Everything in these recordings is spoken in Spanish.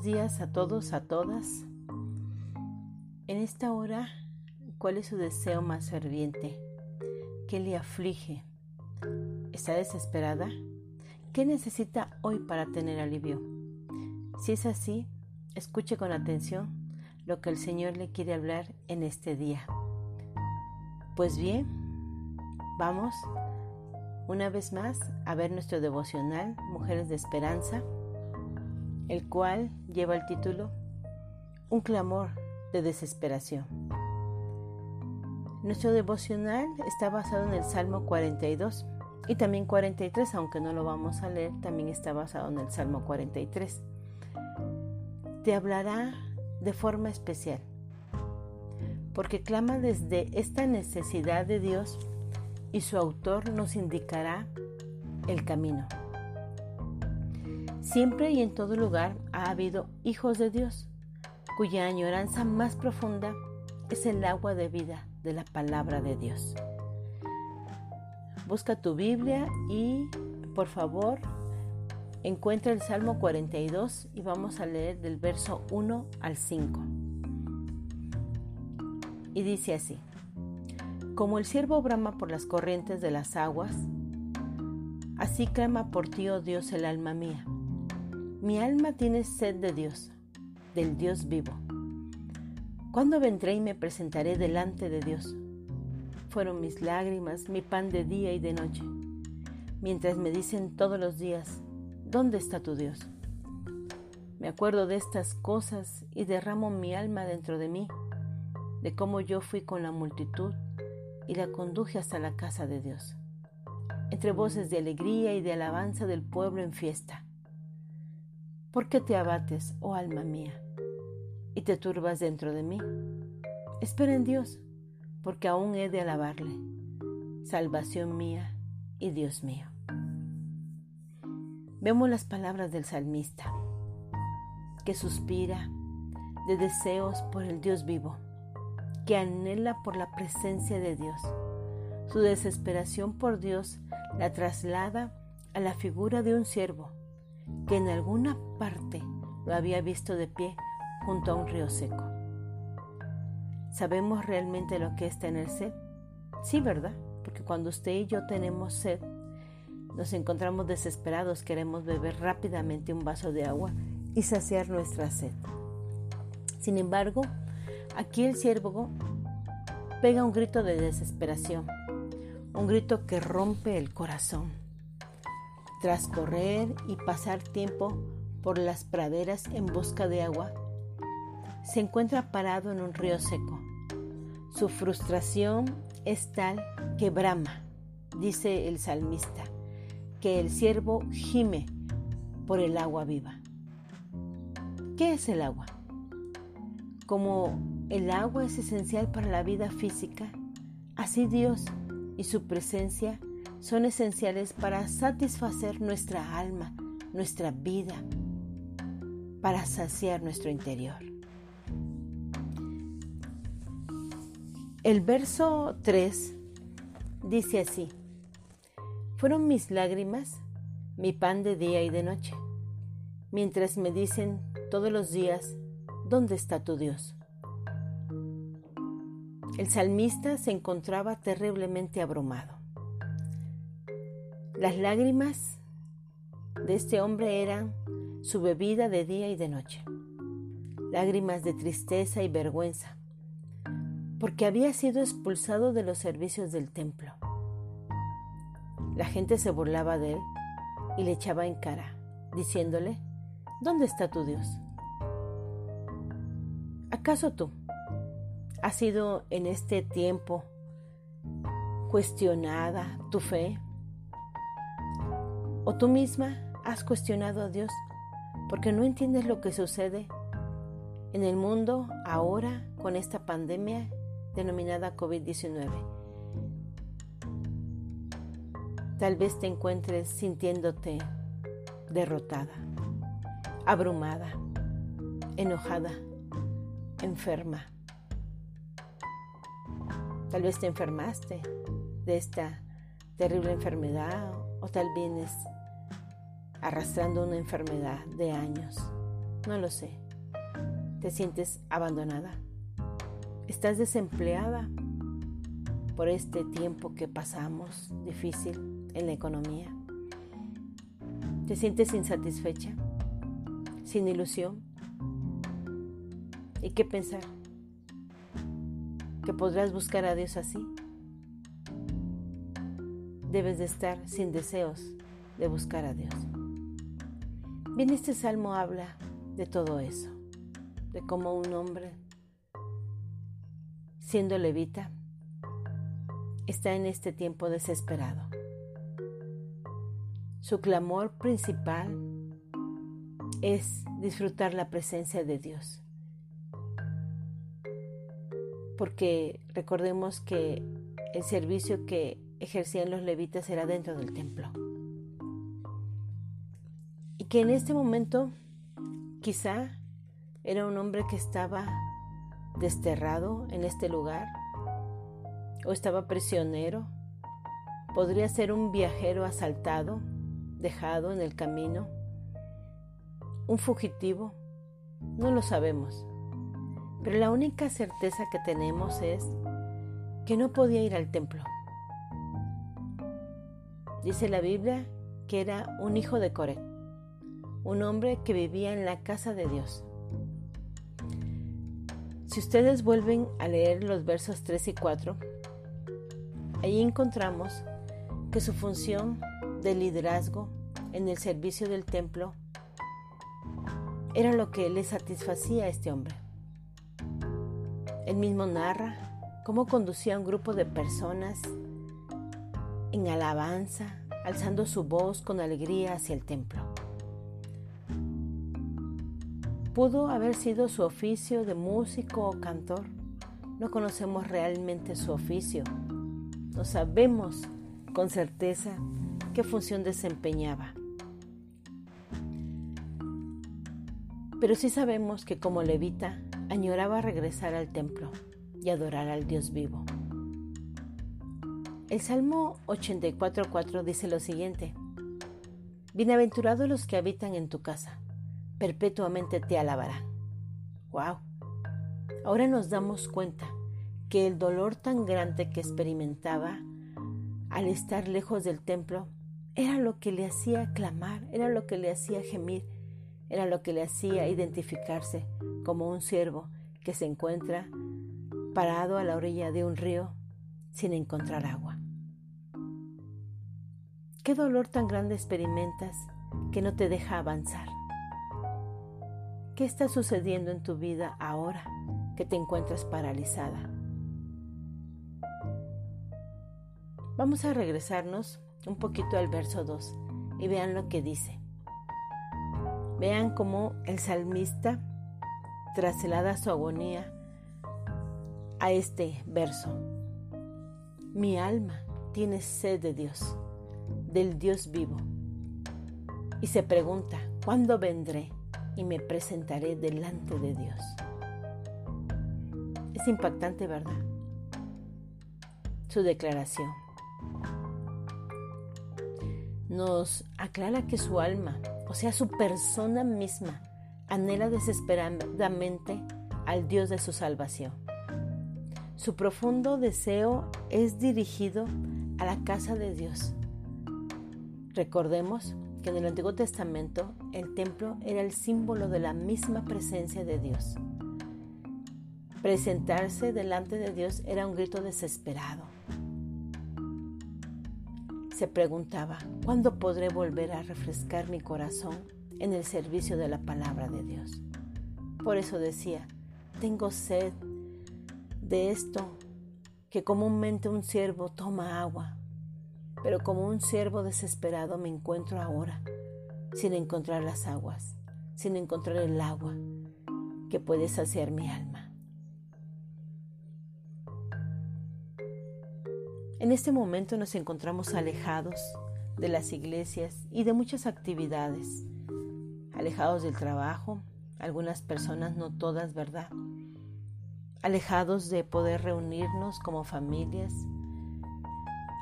buenos días a todos, a todas. En esta hora, ¿cuál es su deseo más ferviente? ¿Qué le aflige? ¿Está desesperada? ¿Qué necesita hoy para tener alivio? Si es así, escuche con atención lo que el Señor le quiere hablar en este día. Pues bien, vamos una vez más a ver nuestro devocional Mujeres de Esperanza el cual lleva el título Un clamor de desesperación. Nuestro devocional está basado en el Salmo 42 y también 43, aunque no lo vamos a leer, también está basado en el Salmo 43. Te hablará de forma especial, porque clama desde esta necesidad de Dios y su autor nos indicará el camino. Siempre y en todo lugar ha habido hijos de Dios, cuya añoranza más profunda es el agua de vida de la palabra de Dios. Busca tu Biblia y, por favor, encuentra el Salmo 42 y vamos a leer del verso 1 al 5. Y dice así, como el siervo brama por las corrientes de las aguas, así clama por ti, oh Dios, el alma mía. Mi alma tiene sed de Dios, del Dios vivo. ¿Cuándo vendré y me presentaré delante de Dios? Fueron mis lágrimas, mi pan de día y de noche, mientras me dicen todos los días, ¿dónde está tu Dios? Me acuerdo de estas cosas y derramo mi alma dentro de mí, de cómo yo fui con la multitud y la conduje hasta la casa de Dios, entre voces de alegría y de alabanza del pueblo en fiesta ¿Por qué te abates, oh alma mía, y te turbas dentro de mí? Espera en Dios, porque aún he de alabarle, salvación mía y Dios mío. Vemos las palabras del salmista, que suspira de deseos por el Dios vivo, que anhela por la presencia de Dios. Su desesperación por Dios la traslada a la figura de un siervo que en alguna parte lo había visto de pie junto a un río seco. ¿Sabemos realmente lo que es tener sed? Sí, ¿verdad? Porque cuando usted y yo tenemos sed, nos encontramos desesperados, queremos beber rápidamente un vaso de agua y saciar nuestra sed. Sin embargo, aquí el siervo pega un grito de desesperación, un grito que rompe el corazón. Tras correr y pasar tiempo por las praderas en busca de agua, se encuentra parado en un río seco. Su frustración es tal que brama, dice el salmista, que el siervo gime por el agua viva. ¿Qué es el agua? Como el agua es esencial para la vida física, así Dios y su presencia son esenciales para satisfacer nuestra alma, nuestra vida, para saciar nuestro interior. El verso 3 dice así, fueron mis lágrimas mi pan de día y de noche, mientras me dicen todos los días, ¿dónde está tu Dios? El salmista se encontraba terriblemente abrumado. Las lágrimas de este hombre eran su bebida de día y de noche, lágrimas de tristeza y vergüenza, porque había sido expulsado de los servicios del templo. La gente se burlaba de él y le echaba en cara, diciéndole, ¿dónde está tu Dios? ¿Acaso tú has sido en este tiempo cuestionada tu fe? ¿O tú misma has cuestionado a Dios porque no entiendes lo que sucede en el mundo ahora con esta pandemia denominada COVID-19? Tal vez te encuentres sintiéndote derrotada, abrumada, enojada, enferma. Tal vez te enfermaste de esta terrible enfermedad o tal vez arrastrando una enfermedad de años No lo sé. ¿Te sientes abandonada? ¿Estás desempleada por este tiempo que pasamos difícil en la economía? ¿Te sientes insatisfecha? ¿Sin ilusión? ¿Y qué pensar? ¿Que podrás buscar a Dios así? Debes de estar sin deseos de buscar a Dios. Bien, este salmo habla de todo eso, de cómo un hombre, siendo levita, está en este tiempo desesperado. Su clamor principal es disfrutar la presencia de Dios. Porque recordemos que el servicio que ejercían los levitas era dentro del templo que en este momento quizá era un hombre que estaba desterrado en este lugar o estaba prisionero, podría ser un viajero asaltado, dejado en el camino, un fugitivo, no lo sabemos, pero la única certeza que tenemos es que no podía ir al templo. Dice la Biblia que era un hijo de Coret un hombre que vivía en la casa de Dios. Si ustedes vuelven a leer los versos 3 y 4, ahí encontramos que su función de liderazgo en el servicio del templo era lo que le satisfacía a este hombre. Él mismo narra cómo conducía a un grupo de personas en alabanza, alzando su voz con alegría hacia el templo. Pudo haber sido su oficio de músico o cantor. No conocemos realmente su oficio. No sabemos con certeza qué función desempeñaba. Pero sí sabemos que como levita añoraba regresar al templo y adorar al Dios vivo. El Salmo 84.4 dice lo siguiente, Bienaventurados los que habitan en tu casa perpetuamente te alabará. ¡Wow! Ahora nos damos cuenta que el dolor tan grande que experimentaba al estar lejos del templo era lo que le hacía clamar, era lo que le hacía gemir, era lo que le hacía identificarse como un siervo que se encuentra parado a la orilla de un río sin encontrar agua. ¿Qué dolor tan grande experimentas que no te deja avanzar? ¿Qué está sucediendo en tu vida ahora que te encuentras paralizada? Vamos a regresarnos un poquito al verso 2 y vean lo que dice. Vean cómo el salmista traslada su agonía a este verso. Mi alma tiene sed de Dios, del Dios vivo. Y se pregunta, ¿cuándo vendré? y me presentaré delante de Dios. Es impactante, ¿verdad? Su declaración nos aclara que su alma, o sea, su persona misma, anhela desesperadamente al Dios de su salvación. Su profundo deseo es dirigido a la casa de Dios. Recordemos que en el Antiguo Testamento el templo era el símbolo de la misma presencia de Dios. Presentarse delante de Dios era un grito desesperado. Se preguntaba, ¿cuándo podré volver a refrescar mi corazón en el servicio de la palabra de Dios? Por eso decía, tengo sed de esto que comúnmente un siervo toma agua, pero como un siervo desesperado me encuentro ahora, sin encontrar las aguas, sin encontrar el agua que puede saciar mi alma. En este momento nos encontramos alejados de las iglesias y de muchas actividades, alejados del trabajo, algunas personas, no todas, ¿verdad? Alejados de poder reunirnos como familias,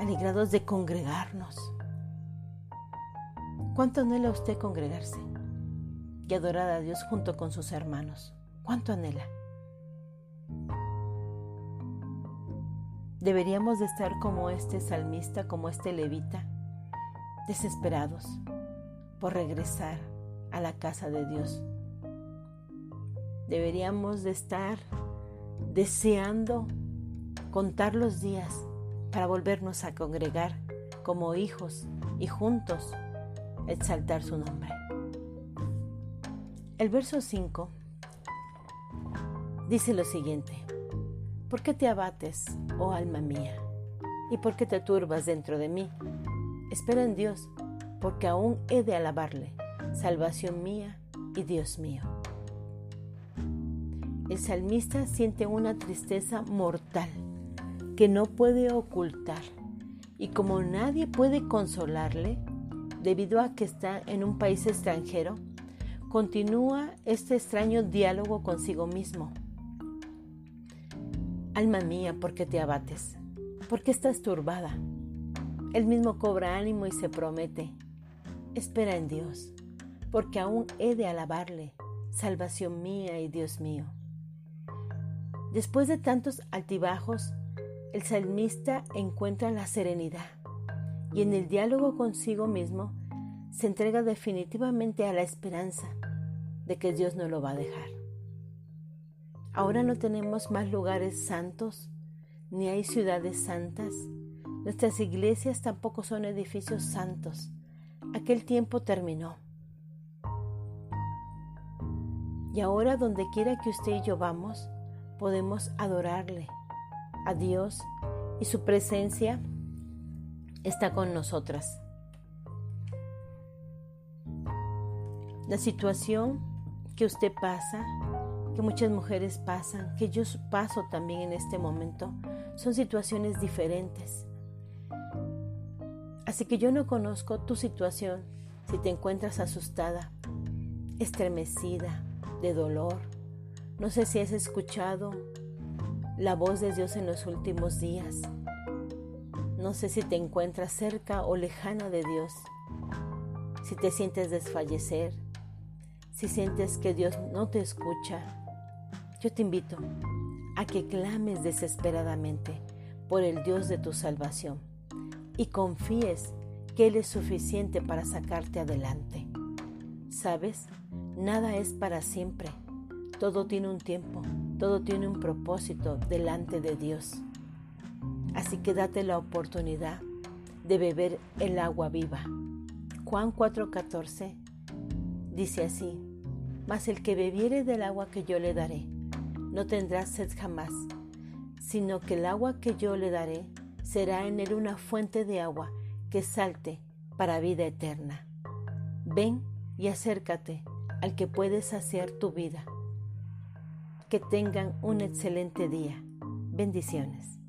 alegrados de congregarnos. ¿Cuánto anhela usted congregarse? y adorar a Dios junto con sus hermanos. ¿Cuánto anhela? Deberíamos de estar como este salmista, como este levita, desesperados por regresar a la casa de Dios. Deberíamos de estar deseando contar los días para volvernos a congregar como hijos y juntos exaltar su nombre. El verso 5 dice lo siguiente, ¿por qué te abates, oh alma mía? ¿Y por qué te turbas dentro de mí? Espera en Dios, porque aún he de alabarle, salvación mía y Dios mío. El salmista siente una tristeza mortal que no puede ocultar y como nadie puede consolarle, debido a que está en un país extranjero, continúa este extraño diálogo consigo mismo. Alma mía, ¿por qué te abates? ¿Por qué estás turbada? Él mismo cobra ánimo y se promete, espera en Dios, porque aún he de alabarle, salvación mía y Dios mío. Después de tantos altibajos, el salmista encuentra la serenidad y en el diálogo consigo mismo se entrega definitivamente a la esperanza de que Dios no lo va a dejar. Ahora no tenemos más lugares santos, ni hay ciudades santas. Nuestras iglesias tampoco son edificios santos. Aquel tiempo terminó. Y ahora donde quiera que usted y yo vamos, podemos adorarle, a Dios y su presencia está con nosotras. La situación que usted pasa, que muchas mujeres pasan, que yo paso también en este momento, son situaciones diferentes. Así que yo no conozco tu situación si te encuentras asustada, estremecida, de dolor. No sé si has escuchado la voz de Dios en los últimos días. No sé si te encuentras cerca o lejana de Dios, si te sientes desfallecer, si sientes que Dios no te escucha. Yo te invito a que clames desesperadamente por el Dios de tu salvación y confíes que Él es suficiente para sacarte adelante. ¿Sabes? Nada es para siempre. Todo tiene un tiempo. Todo tiene un propósito delante de Dios. Así que date la oportunidad de beber el agua viva. Juan 4:14 dice así, mas el que bebiere del agua que yo le daré, no tendrá sed jamás, sino que el agua que yo le daré será en él una fuente de agua que salte para vida eterna. Ven y acércate al que puede saciar tu vida. Que tengan un excelente día. Bendiciones.